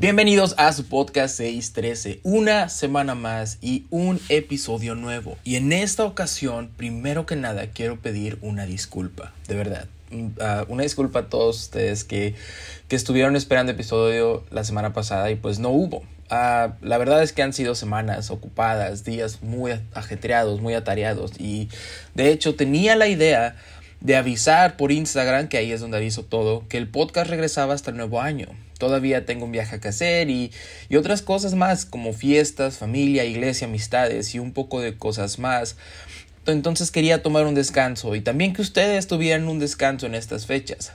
Bienvenidos a su podcast 613, una semana más y un episodio nuevo. Y en esta ocasión, primero que nada, quiero pedir una disculpa, de verdad. Mm, ah, una disculpa a todos ustedes que, que estuvieron esperando episodio la semana pasada y pues no hubo. Ah, la verdad es que han sido semanas ocupadas, días muy ajetreados, muy atareados y de hecho tenía la idea de avisar por Instagram, que ahí es donde aviso todo, que el podcast regresaba hasta el nuevo año. Todavía tengo un viaje que hacer y, y otras cosas más como fiestas, familia, iglesia, amistades y un poco de cosas más. Entonces quería tomar un descanso y también que ustedes tuvieran un descanso en estas fechas.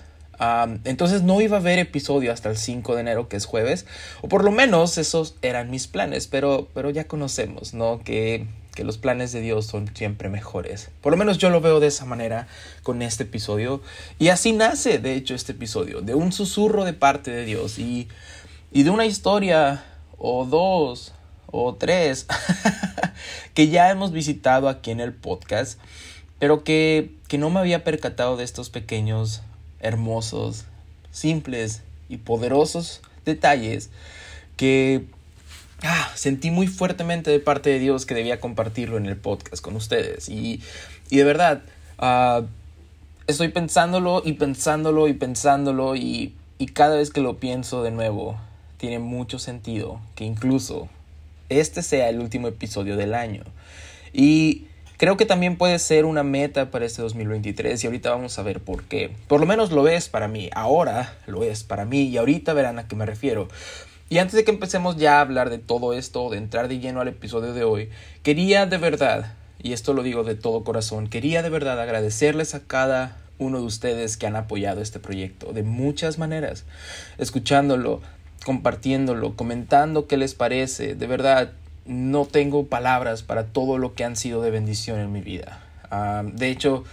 entonces no iba a haber episodio hasta el 5 de enero, que es jueves, o por lo menos esos eran mis planes, pero, pero ya conocemos, ¿no? Que que los planes de Dios son siempre mejores. Por lo menos yo lo veo de esa manera con este episodio. Y así nace, de hecho, este episodio, de un susurro de parte de Dios y, y de una historia o dos o tres que ya hemos visitado aquí en el podcast, pero que, que no me había percatado de estos pequeños, hermosos, simples y poderosos detalles que ah, sentí muy fuertemente de parte de Dios que debía compartirlo en el podcast con ustedes. Y, y de verdad, ah, estoy pensándolo y pensándolo y pensándolo y, y cada vez que lo pienso de nuevo, tiene mucho sentido que incluso este sea el último episodio del año. Y creo que también puede ser una meta para este 2023 y ahorita vamos a ver por qué. Por lo menos lo es para mí, ahora lo es para mí y ahorita verán a qué me refiero. Y antes de que empecemos ya a hablar de todo esto, de entrar de lleno al episodio de hoy, quería de verdad, y esto lo digo de todo corazón, quería de verdad agradecerles a cada uno de ustedes que han apoyado este proyecto de muchas maneras, escuchándolo, compartiéndolo, comentando qué les parece, de verdad no tengo palabras para todo lo que han sido de bendición en mi vida. Ah, de hecho,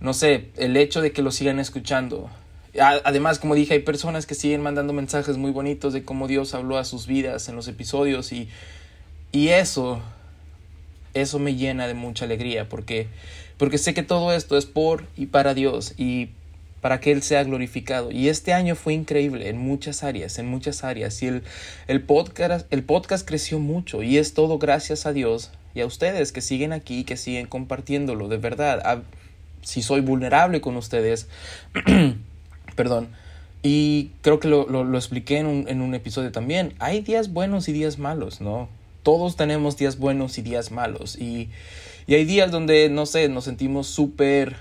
no sé, el hecho de que lo sigan escuchando, Además, como dije, hay personas que siguen mandando mensajes muy bonitos de cómo Dios habló a sus vidas en los episodios y, y eso, eso me llena de mucha alegría porque, porque sé que todo esto es por y para Dios y para que Él sea glorificado. Y este año fue increíble en muchas áreas, en muchas áreas. Y el, el, podcast, el podcast creció mucho y es todo gracias a Dios y a ustedes que siguen aquí, que siguen compartiéndolo. De verdad, si soy vulnerable con ustedes. Perdón. Y creo que lo, lo, expliqué en un, en un, episodio también. Hay días buenos y días malos, ¿no? Todos tenemos días buenos y días malos. Y, y hay días donde, no sé, nos sentimos súper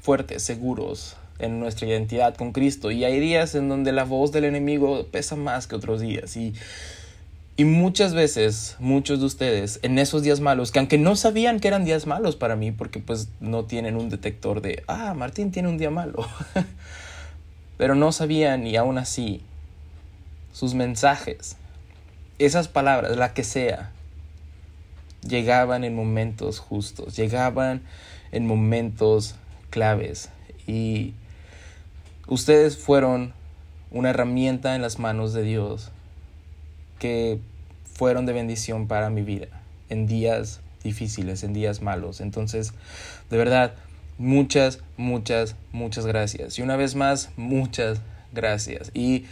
fuertes, seguros en nuestra identidad con Cristo. Y hay días en donde la voz del enemigo pesa más que otros días. Y, y muchas veces, muchos de ustedes, en esos días malos, que aunque no sabían que eran días malos para mí, porque pues no tienen un detector de, ah, Martín tiene un día malo, pero no sabían y aún así, sus mensajes, esas palabras, la que sea, llegaban en momentos justos, llegaban en momentos claves. Y ustedes fueron una herramienta en las manos de Dios que fueron de bendición para mi vida en días difíciles, en días malos. Entonces, de verdad, muchas, muchas, muchas gracias. Y una vez más, muchas gracias. Y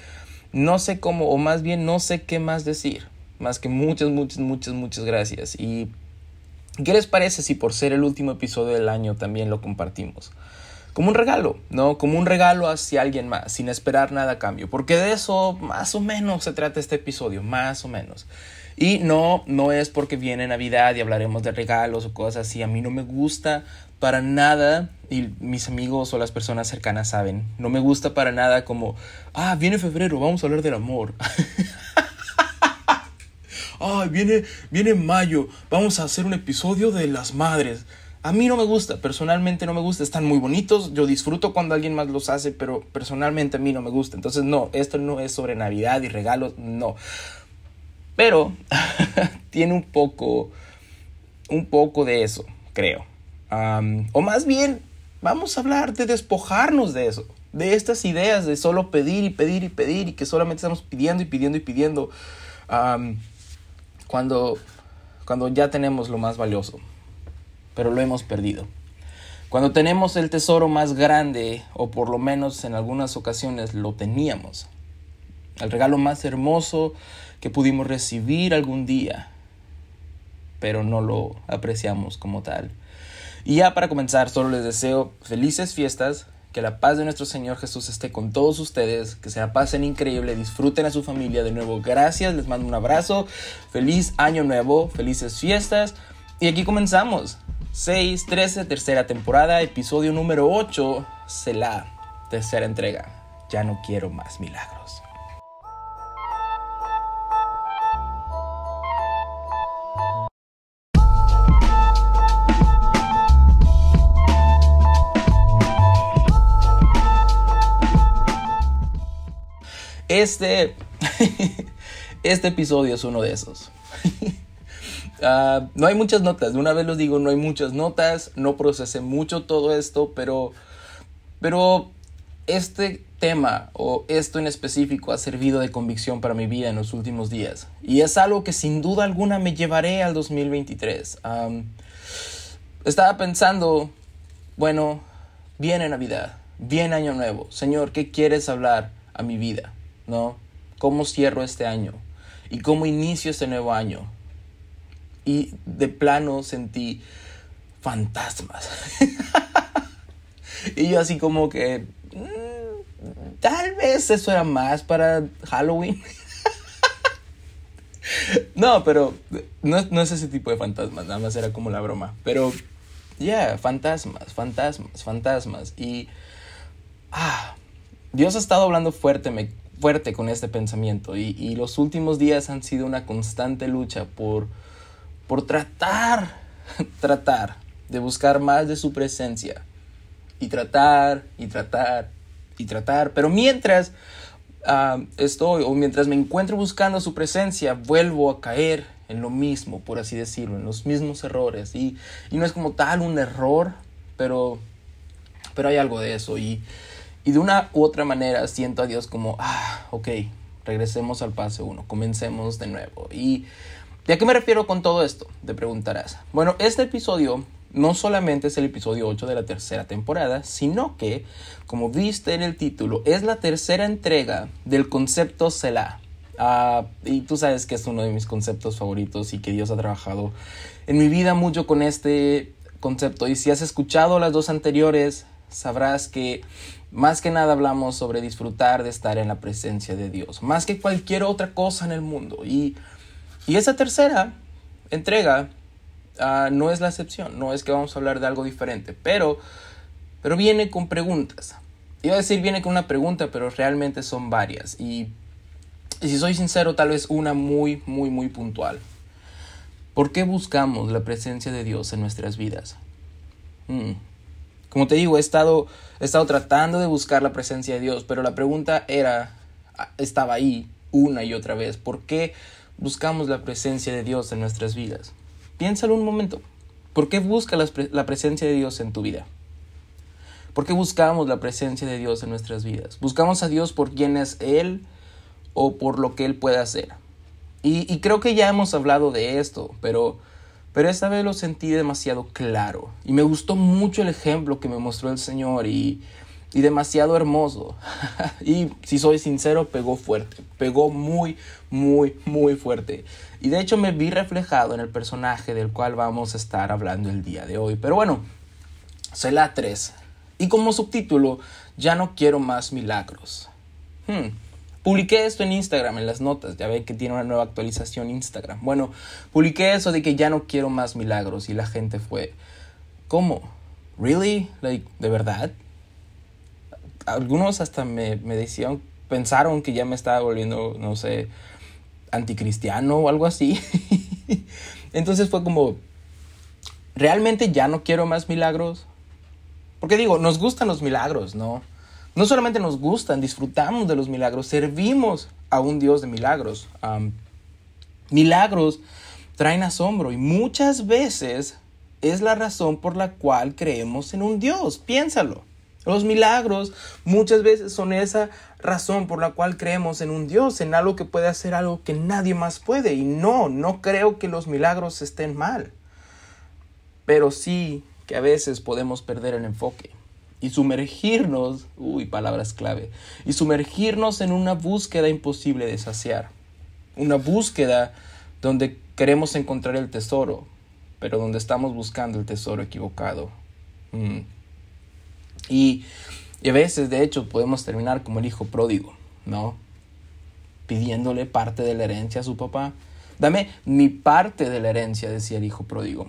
no sé cómo, o más bien no sé qué más decir, más que muchas, muchas, muchas, muchas gracias. Y ¿qué les parece si por ser el último episodio del año también lo compartimos? Como un regalo, ¿no? Como un regalo hacia alguien más, sin esperar nada a cambio. Porque de eso más o menos se trata este episodio, más o menos. Y no, no es porque viene Navidad y hablaremos de regalos o cosas así. A mí no me gusta para nada, y mis amigos o las personas cercanas saben, no me gusta para nada como, ah, viene febrero, vamos a hablar del amor. ah, viene, viene mayo, vamos a hacer un episodio de las madres. A mí no me gusta, personalmente no me gusta, están muy bonitos, yo disfruto cuando alguien más los hace, pero personalmente a mí no me gusta. Entonces no, esto no es sobre Navidad y regalos, no. Pero tiene un poco, un poco de eso, creo. o más bien, vamos a hablar de despojarnos de eso, de estas ideas de solo pedir y pedir y pedir y que solamente estamos pidiendo y pidiendo y pidiendo cuando, cuando ya tenemos lo más valioso pero lo hemos perdido. Cuando tenemos el tesoro más grande, o por lo menos en algunas ocasiones lo teníamos, el regalo más hermoso que pudimos recibir algún día, pero no lo apreciamos como tal. Y ya para comenzar, solo les deseo felices fiestas, que la paz de nuestro Señor Jesús esté con todos ustedes, que se la pasen increíble, disfruten a su familia de nuevo. Gracias, les mando un abrazo, feliz año nuevo, felices fiestas. Y aquí comenzamos. 6, 13, tercera temporada, episodio número 8, la tercera entrega. Ya no quiero más milagros. Este, este episodio es uno de esos. Ah, no hay muchas notas, de una vez los digo, no hay muchas notas, no procesé mucho todo esto, pero, pero este tema o esto en específico ha servido de convicción para mi vida en los últimos días. Y es algo que sin duda alguna me llevaré al 2023. estaba pensando, bueno, viene Navidad, viene Año Nuevo. Señor, ¿qué quieres hablar a mi vida? ¿no? ¿Cómo cierro este año? ¿Y cómo inicio este nuevo año? Y de plano sentí fantasmas. y yo así como que... Mm, tal vez eso era más para Halloween. no, pero no, no, es ese tipo de fantasmas, nada más era como la broma. Pero, ya, fantasmas, fantasmas, fantasmas. Y... Ah, Dios ha estado hablando fuerte, me, fuerte con este pensamiento y, los últimos días han sido una constante lucha por, por tratar, tratar de buscar más de su presencia y tratar y tratar y tratar, pero mientras ah, estoy o mientras me encuentro buscando su presencia, vuelvo a caer en lo mismo, por así decirlo, en los mismos errores. Y, y no es como tal un error, pero, pero hay algo de eso. Y y de una u otra manera siento a Dios como, ah, ok, regresemos al paso 1, comencemos de nuevo. ¿Y a qué me refiero con todo esto? Te preguntarás. Bueno, este episodio no solamente es el episodio 8 de la tercera temporada, sino que, como viste en el título, es la tercera entrega del concepto Selah. Ah, y tú sabes que es uno de mis conceptos favoritos y que Dios ha trabajado en mi vida mucho con este concepto. Y si has escuchado las dos anteriores, sabrás que más que nada hablamos sobre disfrutar de estar en la presencia de Dios, más que cualquier otra cosa en el mundo. Y, esa tercera entrega ah, no es la excepción, no es que vamos a hablar de algo diferente, pero, pero viene con preguntas. Iba a decir viene con una pregunta, pero realmente son varias. Y, si soy sincero, tal vez una muy, muy, muy puntual. ¿Por qué buscamos la presencia de Dios en nuestras vidas? Hmm. Como te digo, he estado, he estado tratando de buscar la presencia de Dios, pero la pregunta era, estaba ahí una y otra vez, ¿por qué buscamos la presencia de Dios en nuestras vidas? Piénsalo un momento. ¿Por qué buscas la presencia de Dios en tu vida? ¿Por qué buscamos la presencia de Dios en nuestras vidas? ¿Buscamos a Dios por quién es Él o por lo que Él puede hacer? Y, y creo que ya hemos hablado de esto, pero pero esta vez lo sentí demasiado claro. Y me gustó mucho el ejemplo que me mostró el Señor y, y demasiado hermoso. y si soy sincero, pegó fuerte. Pegó muy, muy, muy fuerte. Y de hecho me vi reflejado en el personaje del cual vamos a estar hablando el día de hoy. Pero bueno, soy la 3. Y como subtítulo, ya no quiero más milagros. Hmm. Publiqué esto en Instagram, en las notas, ya ve que tiene una nueva actualización Instagram. Bueno, publiqué eso de que ya no quiero más milagros y la gente fue, ¿cómo? ¿Really? Like, ¿De verdad? Algunos hasta me, me decían, pensaron que ya me estaba volviendo, no sé, anticristiano o algo así. Entonces fue como, ¿realmente ya no quiero más milagros? Porque digo, nos gustan los milagros, ¿no? No solamente nos gustan, disfrutamos de los milagros, servimos a un Dios de milagros. milagros traen asombro y muchas veces es la razón por la cual creemos en un Dios. Piénsalo. Los milagros muchas veces son esa razón por la cual creemos en un Dios, en algo que puede hacer algo que nadie más puede. Y no, no creo que los milagros estén mal. Pero sí que a veces podemos perder el enfoque y sumergirnos, uy, palabras clave, y sumergirnos en una búsqueda imposible de saciar. Una búsqueda donde queremos encontrar el tesoro, pero donde estamos buscando el tesoro equivocado. Mm. Y, a veces, de hecho, podemos terminar como el hijo pródigo, ¿no? Pidiéndole parte de la herencia a su papá. Dame mi parte de la herencia, decía el hijo pródigo.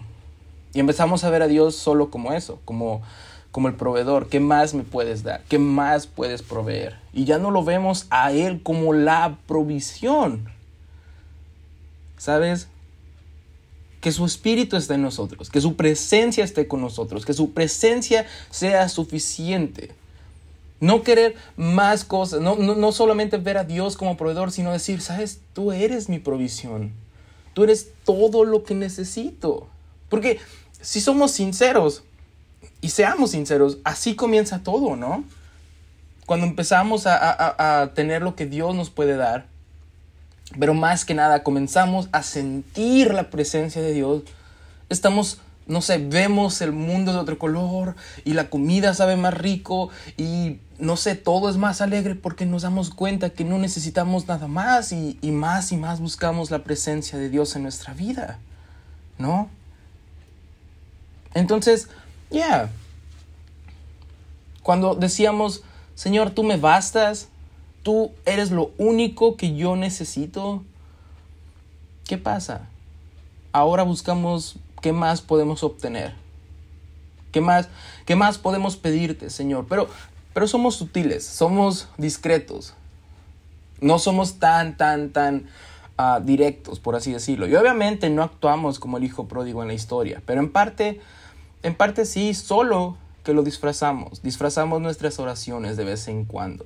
Y empezamos a ver a Dios solo como eso, como como el proveedor, ¿qué más me puedes dar? ¿Qué más puedes proveer? Y ya no lo vemos a Él como la provisión. ¿Sabes? Que su espíritu esté en nosotros, que su presencia esté con nosotros, que su presencia sea suficiente. No querer más cosas, no, no, no solamente ver a Dios como proveedor, sino decir, sabes, tú eres mi provisión. Tú eres todo lo que necesito. Porque si somos sinceros, y seamos sinceros, así comienza todo, ¿no? Cuando empezamos a, tener lo que Dios nos puede dar, pero más que nada comenzamos a sentir la presencia de Dios, estamos, no sé, vemos el mundo de otro color y la comida sabe más rico y no sé, todo es más alegre porque nos damos cuenta que no necesitamos nada más y, y más y más buscamos la presencia de Dios en nuestra vida, ¿no? Entonces, ya. Cuando decíamos, Señor, tú me bastas, tú eres lo único que yo necesito, ¿qué pasa? Ahora buscamos qué más podemos obtener. ¿Qué más, qué más podemos pedirte, Señor? Pero, pero somos sutiles, somos discretos. No somos tan, tan, tan ah, directos, por así decirlo. Y obviamente no actuamos como el hijo pródigo en la historia, pero en parte en parte sí, solo que lo disfrazamos. Disfrazamos nuestras oraciones de vez en cuando.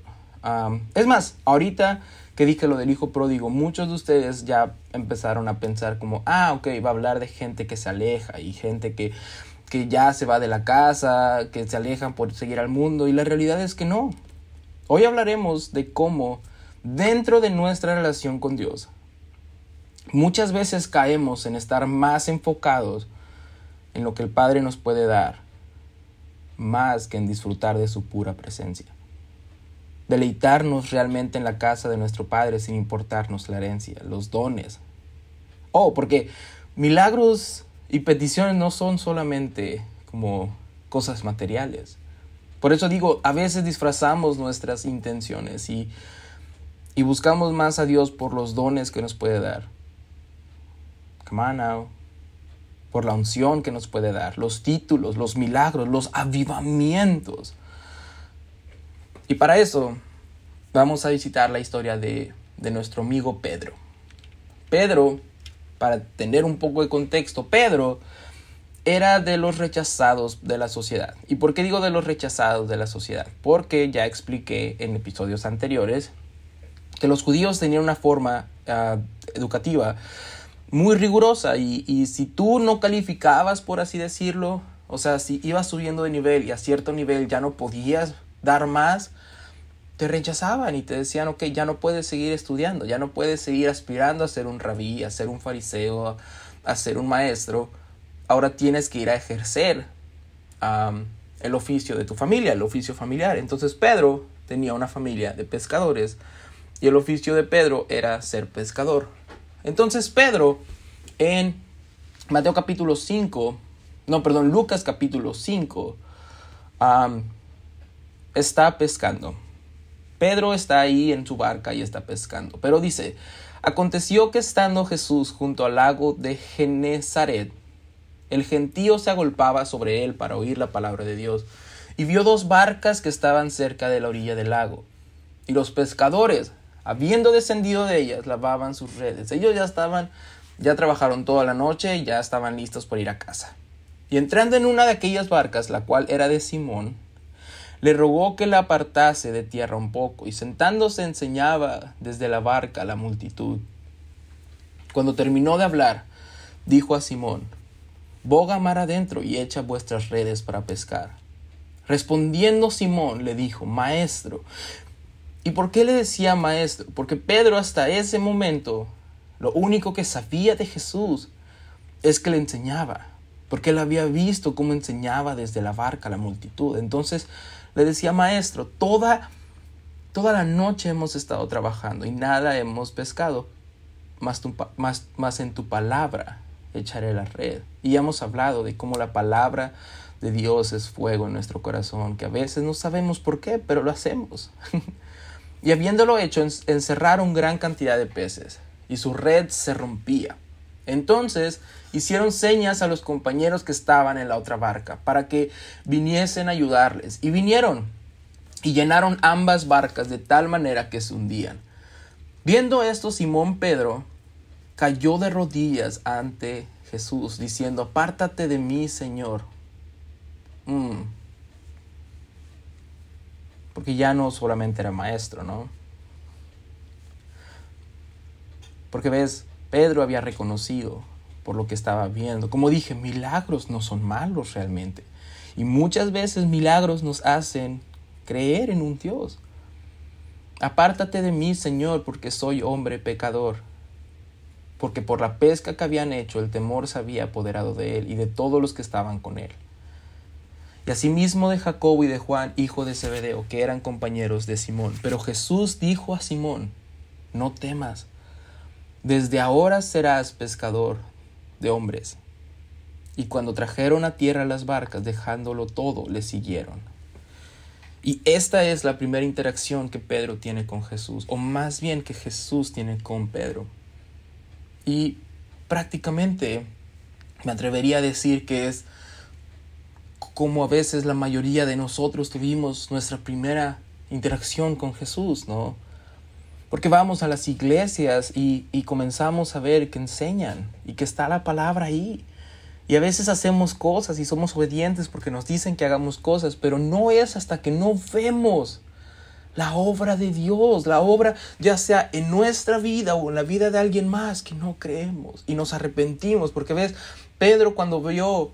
Es más, ahorita que dije lo del hijo pródigo, muchos de ustedes ya empezaron a pensar como, ah, ok, va a hablar de gente que se aleja y gente que, que ya se va de la casa, que se alejan por seguir al mundo. Y la realidad es que no. Hoy hablaremos de cómo dentro de nuestra relación con Dios, muchas veces caemos en estar más enfocados en lo que el Padre nos puede dar, más que en disfrutar de su pura presencia. Deleitarnos realmente en la casa de nuestro Padre sin importarnos la herencia, los dones. Oh, porque milagros y peticiones no son solamente como cosas materiales. Por eso digo, a veces disfrazamos nuestras intenciones y, y buscamos más a Dios por los dones que nos puede dar. Come on now por la unción que nos puede dar, los títulos, los milagros, los avivamientos. Y para eso vamos a visitar la historia de, de nuestro amigo Pedro. Pedro, para tener un poco de contexto, Pedro era de los rechazados de la sociedad. ¿Y por qué digo de los rechazados de la sociedad? Porque ya expliqué en episodios anteriores que los judíos tenían una forma ah, educativa muy rigurosa y, si tú no calificabas, por así decirlo, o sea, si ibas subiendo de nivel y a cierto nivel ya no podías dar más, te rechazaban y te decían, ok, ya no puedes seguir estudiando, ya no puedes seguir aspirando a ser un rabí, a ser un fariseo, a ser un maestro. Ahora tienes que ir a ejercer el oficio de tu familia, el oficio familiar. Entonces Pedro tenía una familia de pescadores y el oficio de Pedro era ser pescador. Entonces Pedro en Mateo capítulo 5, no, perdón, Lucas capítulo 5, está pescando. Pedro está ahí en su barca y está pescando. Pero dice, aconteció que estando Jesús junto al lago de Genezaret, el gentío se agolpaba sobre él para oír la palabra de Dios, y vio dos barcas que estaban cerca de la orilla del lago. Y los pescadores, habiendo descendido de ellas, lavaban sus redes. Ellos ya estaban, ya trabajaron toda la noche y ya estaban listos por ir a casa. Y entrando en una de aquellas barcas, la cual era de Simón, le rogó que la apartase de tierra un poco, y sentándose enseñaba desde la barca a la multitud. Cuando terminó de hablar, dijo a Simón, Boga mar adentro y echa vuestras redes para pescar. Respondiendo Simón le dijo, Maestro, ¿Y por qué le decía maestro? Porque Pedro hasta ese momento lo único que sabía de Jesús es que le enseñaba. porque él había visto cómo enseñaba desde la barca a la multitud. Entonces le decía, maestro, toda, toda la noche hemos estado trabajando y nada hemos pescado, más, más, más en tu palabra echaré la red. Y hemos hablado de cómo la palabra de Dios es fuego en nuestro corazón, que a veces no sabemos por qué, pero lo hacemos. y habiéndolo hecho, encerraron gran cantidad de peces, y su red se rompía. Entonces hicieron señas a los compañeros que estaban en la otra barca para que viniesen a ayudarles. Y vinieron y llenaron ambas barcas de tal manera que se hundían. Viendo esto, Simón Pedro cayó de rodillas ante Jesús, diciendo, apártate de mí, Señor. Mm. Porque ya no solamente era maestro, ¿no? Porque ves, Pedro había reconocido por lo que estaba viendo. Como dije, milagros no son malos realmente. Y muchas veces milagros nos hacen creer en un Dios. Apártate de mí, Señor, porque soy hombre pecador. Porque por la pesca que habían hecho el temor se había apoderado de él y de todos los que estaban con él. Y asimismo de Jacobo y de Juan, hijo de Zebedeo, que eran compañeros de Simón. Pero Jesús dijo a Simón, no temas, desde ahora serás pescador de hombres. Y cuando trajeron a tierra las barcas, dejándolo todo, le siguieron. Y esta es la primera interacción que Pedro tiene con Jesús, o más bien que Jesús tiene con Pedro. Y prácticamente me atrevería a decir que es como a veces la mayoría de nosotros tuvimos nuestra primera interacción con Jesús, ¿no? Porque vamos a las iglesias y, comenzamos a ver que enseñan y que está la palabra ahí. Y a veces hacemos cosas y somos obedientes porque nos dicen que hagamos cosas, pero no es hasta que no vemos la obra de Dios, la obra ya sea en nuestra vida o en la vida de alguien más que no creemos y nos arrepentimos. Porque ves, Pedro cuando vio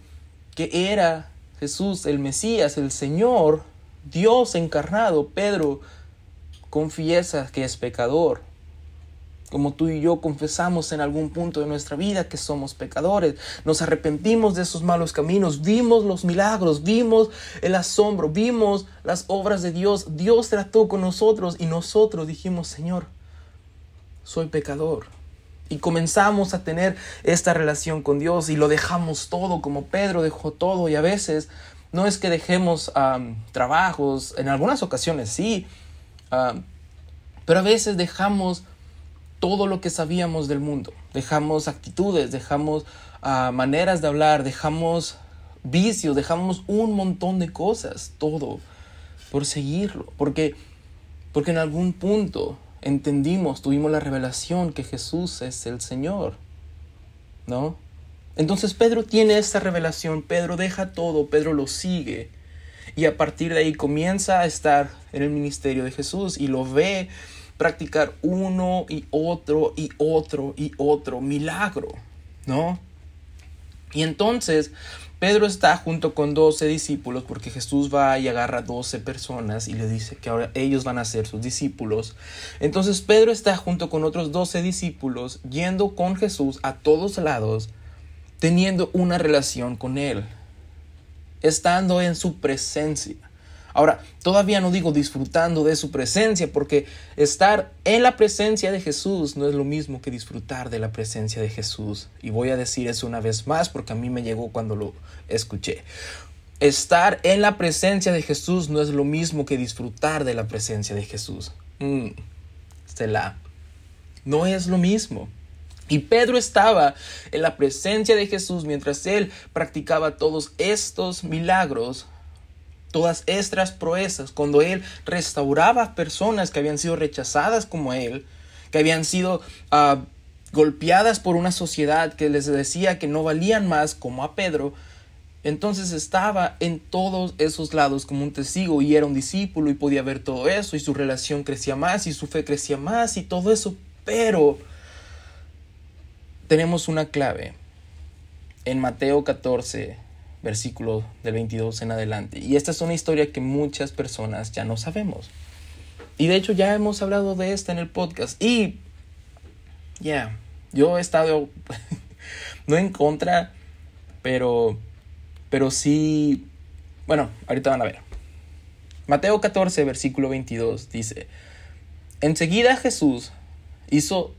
que era Jesús el Mesías, el Señor, Dios encarnado, Pedro confiesa que es pecador. Como tú y yo confesamos en algún punto de nuestra vida que somos pecadores, nos arrepentimos de esos malos caminos, vimos los milagros, vimos el asombro, vimos las obras de Dios, Dios trató con nosotros y nosotros dijimos, Señor, soy pecador. Y comenzamos a tener esta relación con Dios y lo dejamos todo, como Pedro dejó todo y a veces no es que dejemos trabajos, en algunas ocasiones sí, Ah, pero a veces dejamos todo lo que sabíamos del mundo. Dejamos actitudes, dejamos ah, maneras de hablar, dejamos vicios, dejamos un montón de cosas, todo, por seguirlo. Porque, porque en algún punto entendimos, tuvimos la revelación que Jesús es el Señor. ¿No? Entonces Pedro tiene esta revelación, Pedro deja todo, Pedro lo sigue y a partir de ahí comienza a estar en el ministerio de Jesús y lo ve practicar uno y otro y otro y otro milagro, ¿no? Y entonces Pedro está junto con doce discípulos porque Jesús va y agarra doce personas y le dice que ahora ellos van a ser sus discípulos. Entonces Pedro está junto con otros doce discípulos yendo con Jesús a todos lados, teniendo una relación con él estando en su presencia. Ahora, todavía no digo disfrutando de su presencia, porque estar en la presencia de Jesús no es lo mismo que disfrutar de la presencia de Jesús. Y voy a decir eso una vez más porque a mí me llegó cuando lo escuché. Estar en la presencia de Jesús no es lo mismo que disfrutar de la presencia de Jesús. Mm, no es lo mismo. Y Pedro estaba en la presencia de Jesús mientras él practicaba todos estos milagros, todas estas proezas, cuando él restauraba personas que habían sido rechazadas como él, que habían sido ah, golpeadas por una sociedad que les decía que no valían más como a Pedro. Entonces estaba en todos esos lados como un testigo y era un discípulo y podía ver todo eso y su relación crecía más y su fe crecía más y todo eso. Pero tenemos una clave en Mateo 14, versículo del 22 en adelante. Y esta es una historia que muchas personas ya no sabemos. Y de hecho ya hemos hablado de esta en el podcast. Y ya, yo he estado, no en contra, pero pero sí, bueno, ahorita van a ver. Mateo 14, versículo 22 dice, enseguida Jesús hizo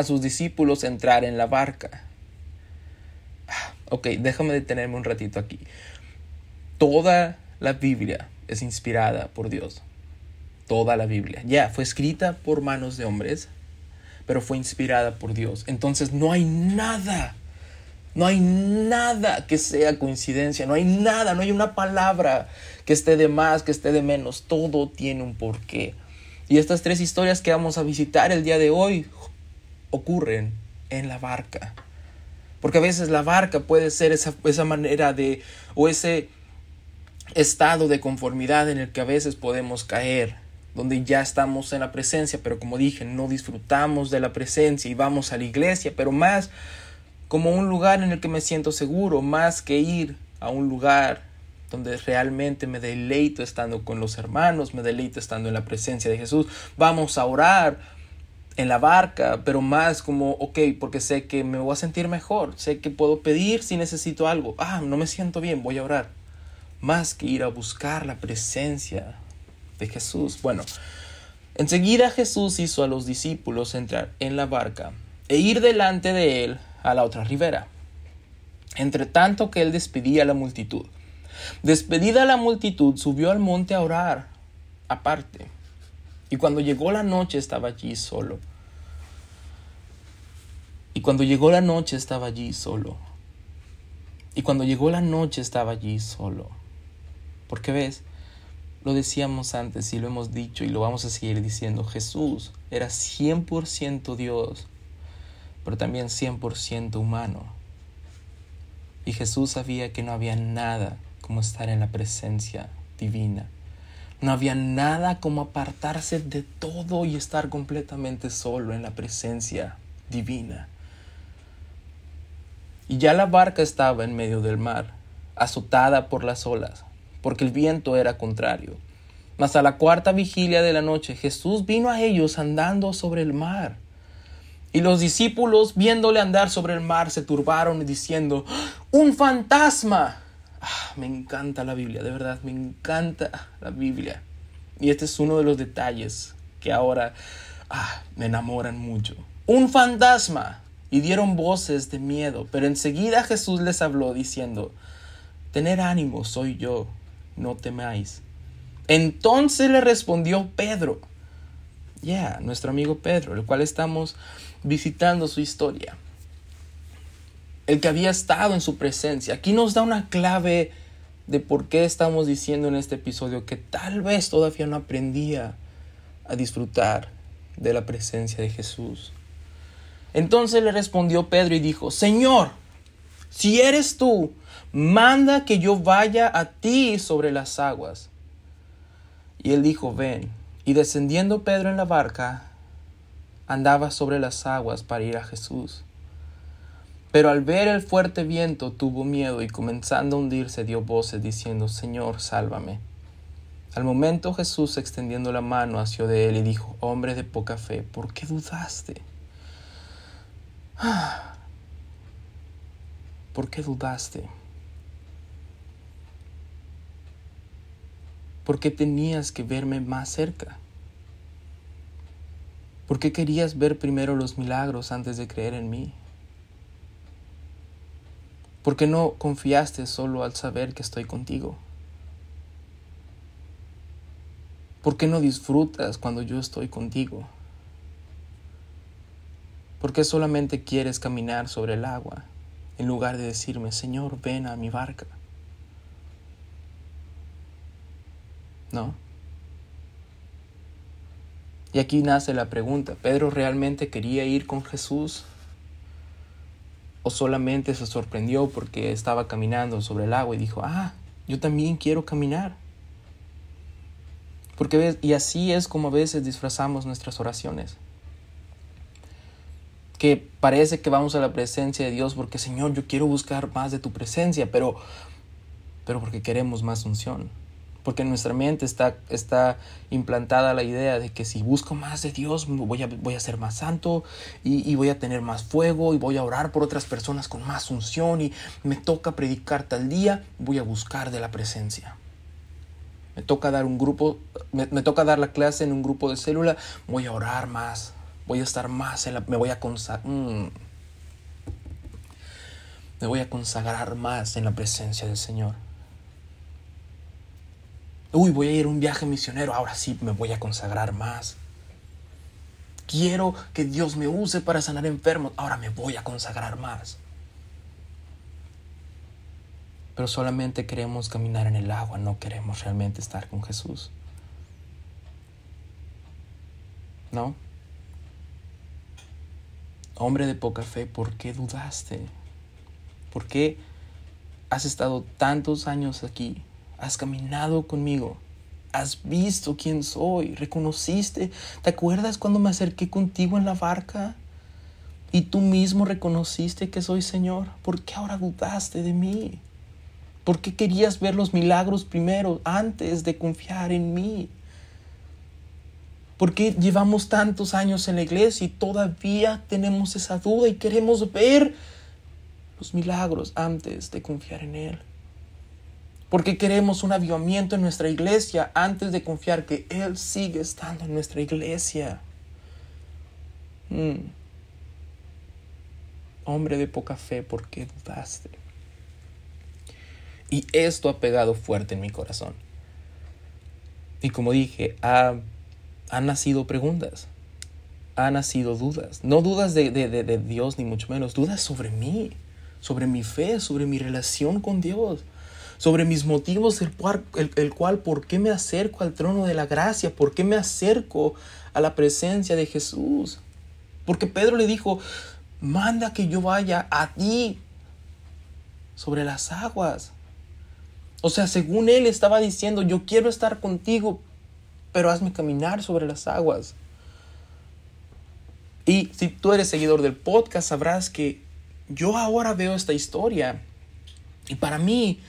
a sus discípulos entrar en la barca. Ah, ok, déjame detenerme un ratito aquí. Toda la Biblia es inspirada por Dios. Toda la Biblia. Ya, fue escrita por manos de hombres, pero fue inspirada por Dios. Entonces no hay nada, no hay nada que sea coincidencia, no hay nada, no hay una palabra que esté de más, que esté de menos. Todo tiene un porqué. Y estas tres historias que vamos a visitar el día de hoy ocurren en la barca. Porque a veces la barca puede ser esa, esa manera de, o ese estado de conformidad en el que a veces podemos caer, donde ya estamos en la presencia, pero como dije, no disfrutamos de la presencia y vamos a la iglesia, pero más como un lugar en el que me siento seguro, más que ir a un lugar donde realmente me deleito estando con los hermanos, me deleito estando en la presencia de Jesús. Vamos a orar en la barca, pero más como, ok, porque sé que me voy a sentir mejor, sé que puedo pedir si necesito algo. Ah, no me siento bien, voy a orar más que ir a buscar la presencia de Jesús. Bueno, enseguida Jesús hizo a los discípulos entrar en la barca e ir delante de él a la otra ribera, entre tanto que él despedía a la multitud. Despedida la multitud, subió al monte a orar aparte. Y cuando llegó la noche estaba allí solo. Y cuando llegó la noche estaba allí solo. Y cuando llegó la noche estaba allí solo. Porque ves, lo decíamos antes y lo hemos dicho y lo vamos a seguir diciendo, Jesús era 100% Dios, pero también 100% humano. Y Jesús sabía que no había nada como estar en la presencia divina. No había nada como apartarse de todo y estar completamente solo en la presencia divina. Y ya la barca estaba en medio del mar, azotada por las olas porque el viento era contrario. Mas a la cuarta vigilia de la noche Jesús vino a ellos andando sobre el mar. Y los discípulos, viéndole andar sobre el mar, se turbaron diciendo, ¡Un fantasma! Ah, me encanta la Biblia, de verdad, me encanta la Biblia. Y este es uno de los detalles que ahora ah, me enamoran mucho. ¡Un fantasma! Y dieron voces de miedo, pero enseguida Jesús les habló diciendo, Tener ánimo, soy yo, no temáis. Entonces le respondió Pedro, ya, nuestro amigo Pedro, el cual estamos visitando su historia, el que había estado en su presencia. Aquí nos da una clave de por qué estamos diciendo en este episodio que tal vez todavía no aprendía a disfrutar de la presencia de Jesús. Entonces le respondió Pedro y dijo, Señor, si eres tú, manda que yo vaya a ti sobre las aguas. Y él dijo, ven. Y descendiendo Pedro en la barca, andaba sobre las aguas para ir a Jesús. Pero al ver el fuerte viento tuvo miedo y comenzando a hundirse dio voces diciendo, Señor, sálvame. Al momento Jesús extendiendo la mano hacia de él y dijo, Hombre de poca fe, ¿por qué dudaste? ¿Por qué dudaste? ¿Por qué tenías que verme más cerca? ¿Por qué querías ver primero los milagros antes de creer en mí? ¿Por qué no confiaste solo al saber que estoy contigo? ¿Por qué no disfrutas cuando yo estoy contigo? ¿Por qué solamente quieres caminar sobre el agua en lugar de decirme, Señor, ven a mi barca? ¿no? Y aquí nace la pregunta, ¿Pedro realmente quería ir con Jesús? ¿O solamente se sorprendió porque estaba caminando sobre el agua y dijo, ah, yo también quiero caminar? Porque y así es como a veces disfrazamos nuestras oraciones. Que parece que vamos a la presencia de Dios porque Señor, yo quiero buscar más de tu presencia, pero pero porque queremos más unción Porque en nuestra mente está, está implantada la idea de que si busco más de Dios voy a, voy a ser más santo y, voy a tener más fuego y voy a orar por otras personas con más unción y me toca predicar tal día, voy a buscar de la presencia. Me toca dar un grupo, me toca dar la clase en un grupo de célula, voy a orar más, voy a estar más en la, me voy a consagrar. Mm, me voy a consagrar más en la presencia del Señor. Uy, voy a ir a un viaje misionero, ahora sí me voy a consagrar más. Quiero que Dios me use para sanar enfermos, ahora me voy a consagrar más. Pero solamente queremos caminar en el agua, no queremos realmente estar con Jesús. ¿No? Hombre de poca fe, ¿por qué dudaste? ¿Por qué has estado tantos años aquí? Has caminado conmigo. Has visto quién soy. Reconociste. ¿Te acuerdas cuando me acerqué contigo en la barca? Y tú mismo reconociste que soy Señor. ¿Por qué ahora dudaste de mí? ¿Por qué querías ver los milagros primero antes de confiar en mí? ¿Por qué llevamos tantos años en la iglesia y todavía tenemos esa duda y queremos ver los milagros antes de confiar en Él. Porque queremos un avivamiento en nuestra iglesia antes de confiar que Él sigue estando en nuestra iglesia. Mm. Hombre de poca fe, ¿por qué dudaste? Y esto ha pegado fuerte en mi corazón. Y como dije, ha, han nacido preguntas, han nacido dudas. No dudas de, de, de Dios, ni mucho menos, dudas sobre mí sobre mi fe, sobre mi relación con Dios, sobre mis motivos, el cual, el, cual, por qué me acerco al trono de la gracia, por qué me acerco a la presencia de Jesús. Porque Pedro le dijo, manda que yo vaya a ti sobre las aguas. O sea, según él estaba diciendo, yo quiero estar contigo, pero hazme caminar sobre las aguas. Y si tú eres seguidor del podcast, sabrás que yo ahora veo esta historia y para mí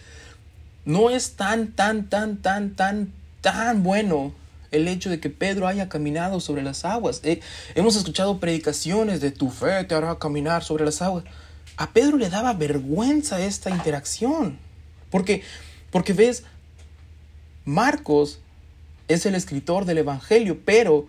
no es tan, tan, tan, tan, tan, tan bueno el hecho de que Pedro haya caminado sobre las aguas. Eh, hemos escuchado predicaciones de tu fe te hará caminar sobre las aguas. A Pedro le daba vergüenza esta interacción. Porque, porque ves, Marcos es el escritor del Evangelio, pero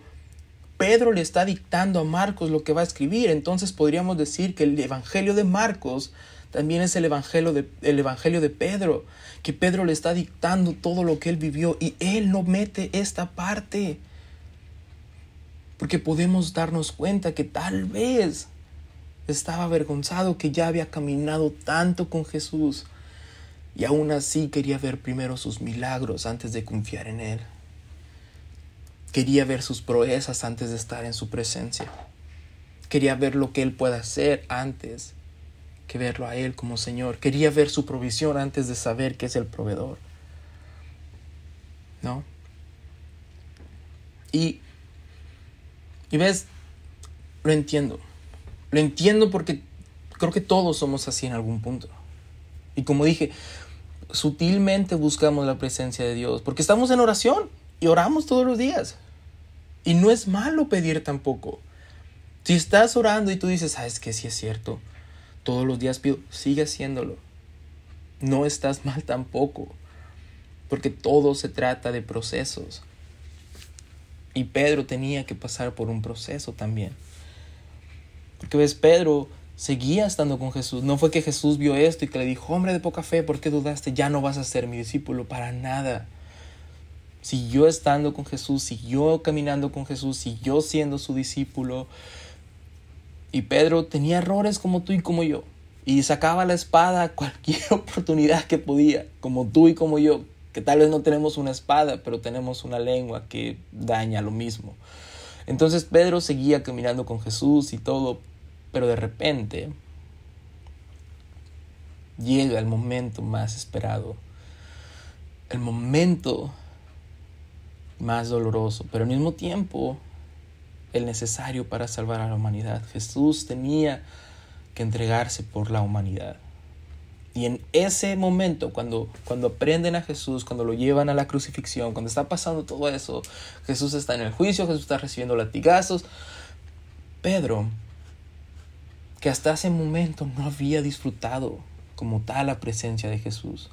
Pedro le está dictando a Marcos lo que va a escribir. Entonces podríamos decir que el Evangelio de Marcos también es el Evangelio de, el evangelio de Pedro, que Pedro le está dictando todo lo que él vivió y él no mete esta parte. Porque podemos darnos cuenta que tal vez estaba avergonzado que ya había caminado tanto con Jesús y aún así quería ver primero sus milagros antes de confiar en Él. Quería ver sus proezas antes de estar en su presencia. Quería ver lo que Él puede hacer antes que verlo a Él como Señor. Quería ver su provisión antes de saber que es el proveedor. ¿No? Y, y ves, lo entiendo. Lo entiendo porque creo que todos somos así en algún punto. Y como dije, sutilmente buscamos la presencia de Dios porque estamos en oración y oramos todos los días. Y no es malo pedir tampoco. Si estás orando y tú dices, ah, es que sí es cierto, todos los días pido, sigue haciéndolo. No estás mal tampoco, porque todo se trata de procesos. Y Pedro tenía que pasar por un proceso también. Porque ves, Pedro seguía estando con Jesús. No fue que Jesús vio esto y que le dijo, hombre de poca fe, ¿por qué dudaste? Ya no vas a ser mi discípulo para nada siguió estando con Jesús, siguió caminando con Jesús, siguió siendo su discípulo. Y Pedro tenía errores como tú y como yo. Y sacaba la espada a cualquier oportunidad que podía, como tú y como yo, que tal vez no tenemos una espada, pero tenemos una lengua que daña lo mismo. Entonces Pedro seguía caminando con Jesús y todo, pero de repente llega el momento más esperado, el momento más doloroso, pero al mismo tiempo el necesario para salvar a la humanidad. Jesús tenía que entregarse por la humanidad. Y en ese momento, cuando, cuando prenden a Jesús, cuando lo llevan a la crucifixión, cuando está pasando todo eso, Jesús está en el juicio, Jesús está recibiendo latigazos, Pedro, que hasta ese momento no había disfrutado como tal la presencia de Jesús.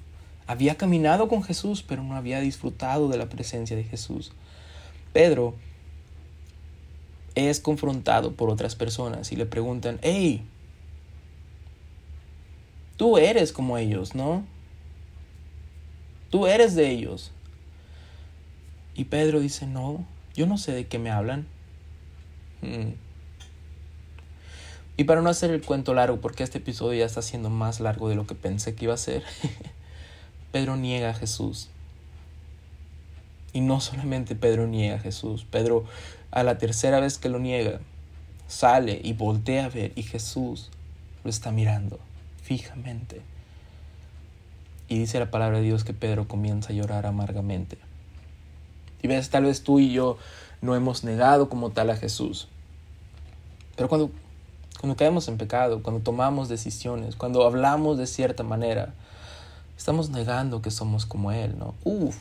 Había caminado con Jesús, pero no había disfrutado de la presencia de Jesús. Pedro es confrontado por otras personas y le preguntan, hey, tú eres como ellos, ¿no? Tú eres de ellos. Y Pedro dice, no, yo no sé de qué me hablan. Hmm. Y para no hacer el cuento largo, porque este episodio ya está siendo más largo de lo que pensé que iba a ser, Pedro niega a Jesús. Y no solamente Pedro niega a Jesús, Pedro a la tercera vez que lo niega, sale y voltea a ver y Jesús lo está mirando fijamente. Y dice la palabra de Dios que Pedro comienza a llorar amargamente. Y ves, tal vez tú y yo no hemos negado como tal a Jesús. Pero cuando cuando caemos en pecado, cuando tomamos decisiones, cuando hablamos de cierta manera, estamos negando que somos como Él, ¿no? Uf.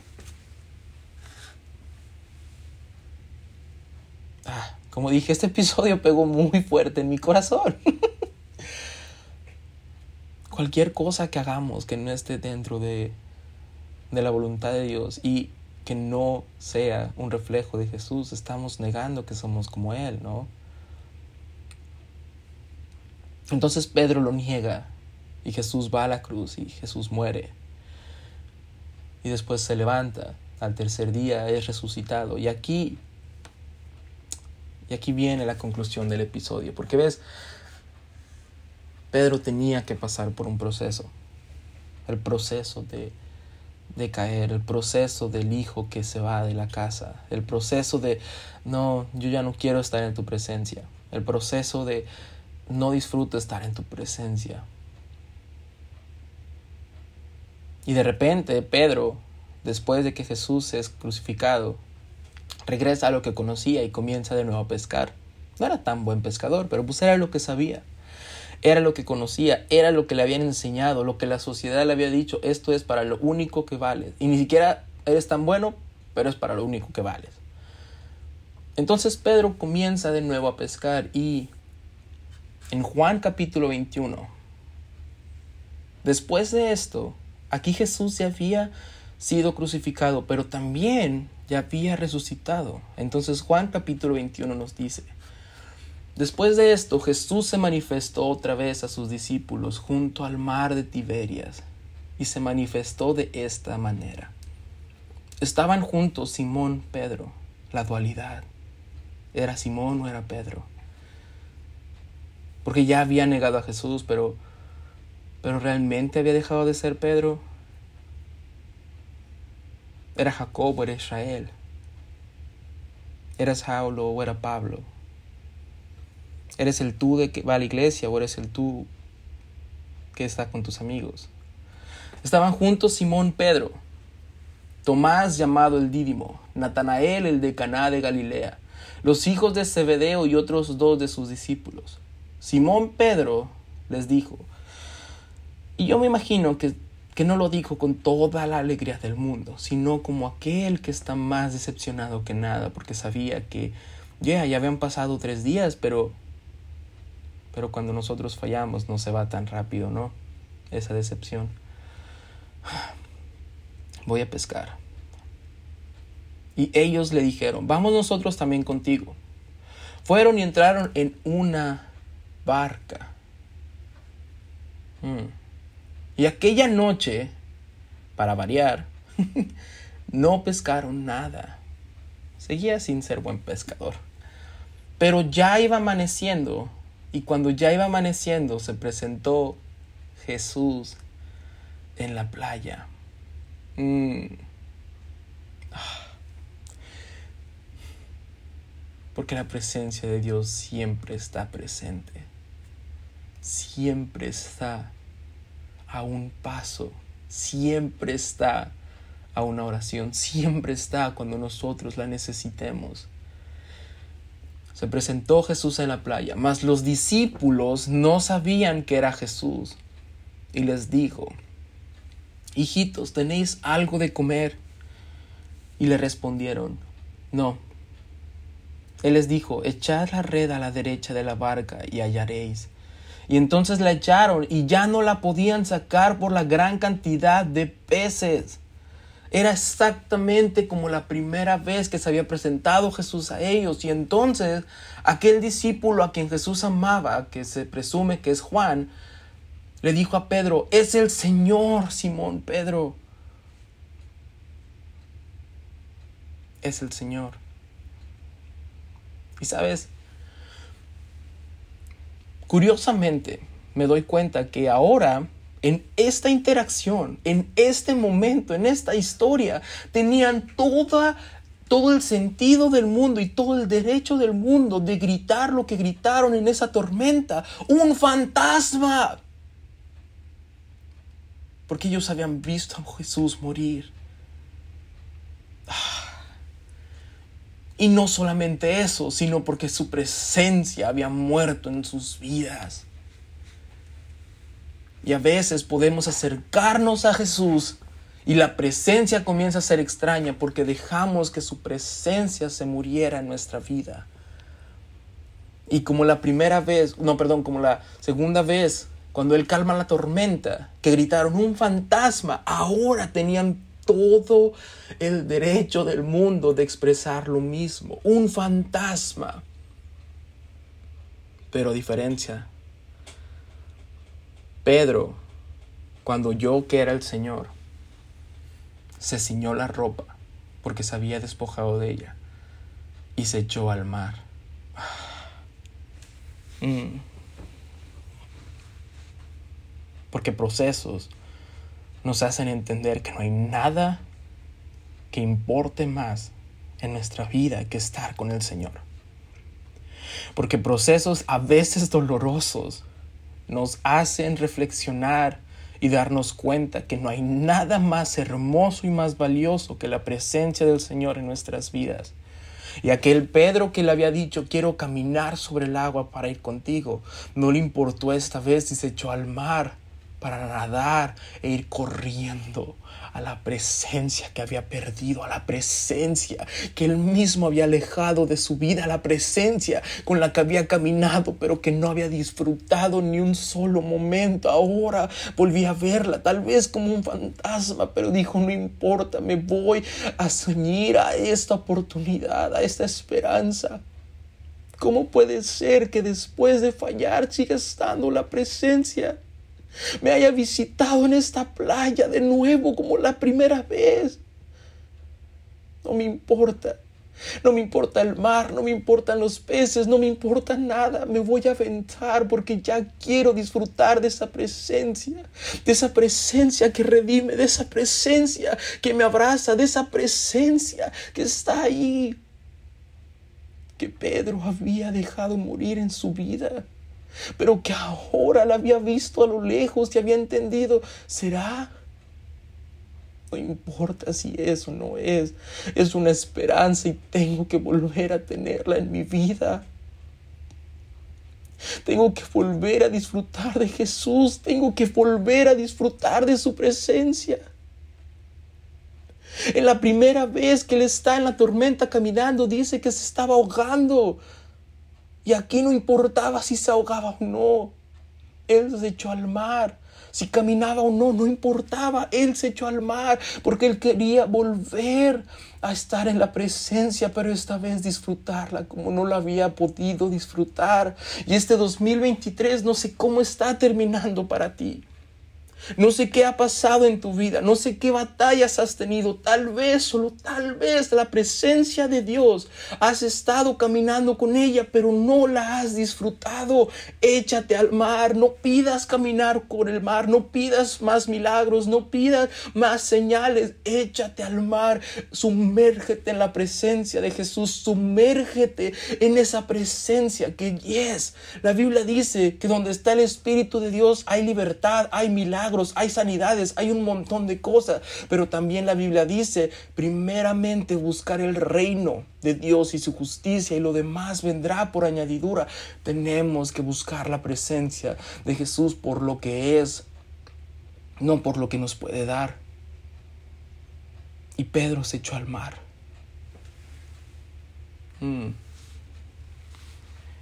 Ah, como dije, este episodio pegó muy fuerte en mi corazón. Cualquier cosa que hagamos que no esté dentro de, de la voluntad de Dios y que no sea un reflejo de Jesús, estamos negando que somos como Él, ¿no? Entonces Pedro lo niega y Jesús va a la cruz y Jesús muere. Y después se levanta, al tercer día es resucitado. Y aquí, y aquí viene la conclusión del episodio, porque ves, Pedro tenía que pasar por un proceso, el proceso de, de caer, el proceso del hijo que se va de la casa, el proceso de, no, yo ya no quiero estar en tu presencia, el proceso de, no disfruto estar en tu presencia. Y de repente Pedro, después de que Jesús es crucificado, regresa a lo que conocía y comienza de nuevo a pescar. No era tan buen pescador, pero pues era lo que sabía. Era lo que conocía, era lo que le habían enseñado, lo que la sociedad le había dicho, esto es para lo único que vales. Y ni siquiera eres tan bueno, pero es para lo único que vales. Entonces Pedro comienza de nuevo a pescar y en Juan capítulo 21. Después de esto, aquí Jesús ya había sido crucificado, pero también ya había resucitado. Entonces Juan capítulo 21 nos dice, Después de esto, Jesús se manifestó otra vez a sus discípulos junto al mar de Tiberias, y se manifestó de esta manera. Estaban juntos Simón, Pedro, la dualidad. ¿Era Simón o era Pedro? porque ya había negado a Jesús, pero, pero realmente había dejado de ser Pedro. Era Jacob o era Israel. Eras Saulo o era Pablo. Eres el tú de que va a la iglesia o eres el tú que está con tus amigos. Estaban juntos Simón Pedro, Tomás llamado el Dídimo, Natanael el de Caná de Galilea, los hijos de Zebedeo y otros dos de sus discípulos. Simón Pedro les dijo, y yo me imagino que, que no lo dijo con toda la alegría del mundo, sino como aquel que está más decepcionado que nada, porque sabía que ya, ya habían pasado tres días, pero, pero cuando nosotros fallamos no se va tan rápido, ¿no? Esa decepción. Voy a pescar. Y ellos le dijeron, vamos nosotros también contigo. Fueron y entraron en una barca. Mm. Y aquella noche, para variar, no pescaron nada. Seguía sin ser buen pescador. Pero ya iba amaneciendo y cuando ya iba amaneciendo se presentó Jesús en la playa. Mm. Ah. Porque la presencia de Dios siempre está presente siempre está a un paso, siempre está a una oración, siempre está cuando nosotros la necesitemos. Se presentó Jesús en la playa, mas los discípulos no sabían que era Jesús. y les dijo, Hijitos, ¿tenéis algo de comer? Y le respondieron, No. Él les dijo, Echad la red a la derecha de la barca y hallaréis. Y entonces la echaron y ya no la podían sacar por la gran cantidad de peces. Era exactamente como la primera vez que se había presentado Jesús a ellos. Y entonces aquel discípulo a quien Jesús amaba, que se presume que es Juan, le dijo a Pedro, es el Señor, Simón Pedro. Es el Señor. Y sabes, curiosamente me doy cuenta que ahora en esta interacción, en este momento, en esta historia, tenían toda, todo el sentido del mundo y todo el derecho del mundo de gritar lo que gritaron en esa tormenta. Un fantasma porque ellos habían visto a Jesús morir. Y no solamente eso, sino porque su presencia había muerto en sus vidas. Y a veces podemos acercarnos a Jesús y la presencia comienza a ser extraña porque dejamos que su presencia se muriera en nuestra vida. Y como la primera vez, no, perdón, como la segunda vez cuando él calma la tormenta, que gritaron un fantasma, ahora tenían todo el derecho del mundo de expresar lo mismo, un fantasma. Pero diferencia, Pedro, cuando oyó que era el Señor, se ciñó la ropa porque se había despojado de ella y se echó al mar. Mm porque procesos nos hacen entender que no hay nada que importe más en nuestra vida que estar con el Señor. Porque procesos a veces dolorosos nos hacen reflexionar y darnos cuenta que no hay nada más hermoso y más valioso que la presencia del Señor en nuestras vidas. Y aquel Pedro que le había dicho, quiero caminar sobre el agua para ir contigo, no le importó esta vez y se echó al mar para nadar e ir corriendo a la presencia que había perdido, a la presencia que él mismo había alejado de su vida, a la presencia con la que había caminado, pero que no había disfrutado ni un solo momento. Ahora volví a verla, tal vez como un fantasma, pero dijo, no importa, me voy a ceñir a esta oportunidad, a esta esperanza. ¿Cómo puede ser que después de fallar siga estando la presencia? Me haya visitado en esta playa de nuevo como la primera vez. No me importa. No me importa el mar, no me importan los peces, no me importa nada. Me voy a aventar porque ya quiero disfrutar de esa presencia, de esa presencia que redime, de esa presencia que me abraza, de esa presencia que está ahí, que Pedro había dejado morir en su vida pero que ahora la había visto a lo lejos y había entendido, ¿será? No importa si es o no es, es una esperanza y tengo que volver a tenerla en mi vida. Tengo que volver a disfrutar de Jesús, tengo que volver a disfrutar de su presencia. En la primera vez que él está en la tormenta caminando, dice que se estaba ahogando. Y aquí no importaba si se ahogaba o no. Él se echó al mar. Si caminaba o no, no importaba. Él se echó al mar porque él quería volver a estar en la presencia, pero esta vez disfrutarla como no la había podido disfrutar. Y este 2023 no sé cómo está terminando para ti. No sé qué ha pasado en tu vida, no sé qué batallas has tenido, tal vez, solo tal vez la presencia de Dios has estado caminando con ella, pero no la has disfrutado. Échate al mar, no pidas caminar con el mar, no pidas más milagros, no pidas más señales, échate al mar, sumérgete en la presencia de Jesús, sumérgete en esa presencia que yes, la Biblia dice que donde está el Espíritu de Dios hay libertad, hay milagros hay sanidades, hay un montón de cosas. Pero también la Biblia dice, primeramente buscar el reino de Dios y su justicia y lo demás vendrá por añadidura. Tenemos que buscar la presencia de Jesús por lo que es no por lo que nos puede dar. Y Pedro se echó al mar. Mm.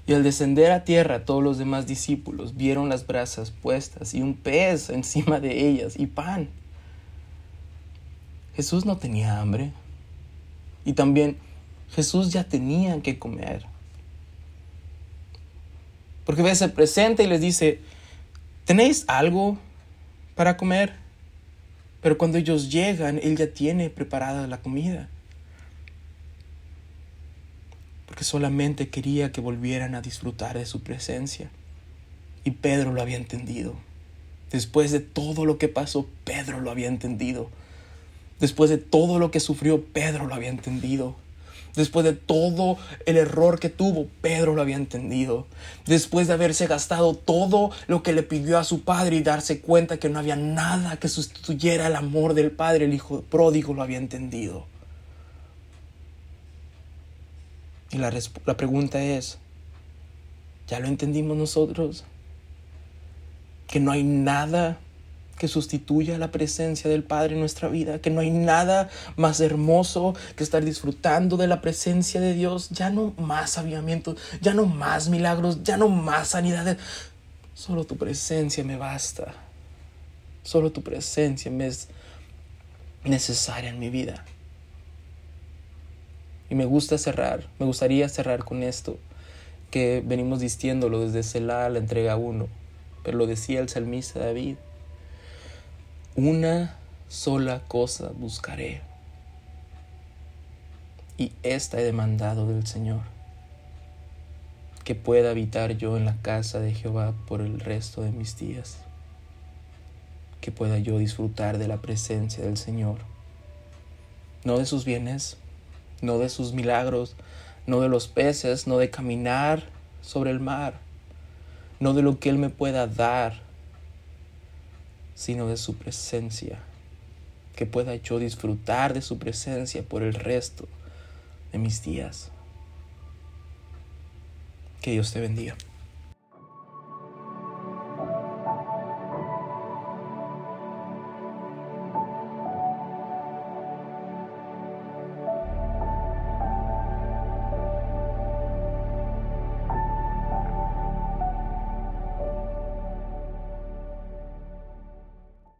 Y al descender a tierra todos los demás discípulos vieron las brasas puestas y un pez encima de ellas y pan. Jesús no tenía hambre. Y también Jesús ya tenía que comer. Porque ve, se presenta y les dice, ¿tenéis algo para comer? Pero cuando ellos llegan, Él ya tiene preparada la comida porque solamente quería que volvieran a disfrutar de su presencia. Y Pedro lo había entendido. Después de todo lo que pasó, Pedro lo había entendido. Después de todo lo que sufrió, Pedro lo había entendido. Después de todo el error que tuvo, Pedro lo había entendido. Después de haberse gastado todo lo que le pidió a su padre y darse cuenta que no había nada que sustituyera el amor del padre, el hijo pródigo lo había entendido. Y la, la pregunta es, ¿ya lo entendimos nosotros? Que no hay nada que sustituya la presencia del Padre en nuestra vida, que no hay nada más hermoso que estar disfrutando de la presencia de Dios, ya no más aviamientos, ya no más milagros, ya no más sanidades, solo tu presencia me basta, solo tu presencia me es necesaria en mi vida. Y me gusta cerrar, me gustaría cerrar con esto, que venimos diciéndolo desde Selah, la entrega 1, pero lo decía el salmista David. Una sola cosa buscaré, y esta he demandado del Señor, que pueda habitar yo en la casa de Jehová por el resto de mis días, que pueda yo disfrutar de la presencia del Señor, no de sus bienes, no de sus milagros, no de los peces, no de caminar sobre el mar, no de lo que Él me pueda dar, sino de su presencia, que pueda yo disfrutar de su presencia por el resto de mis días. Que Dios te bendiga.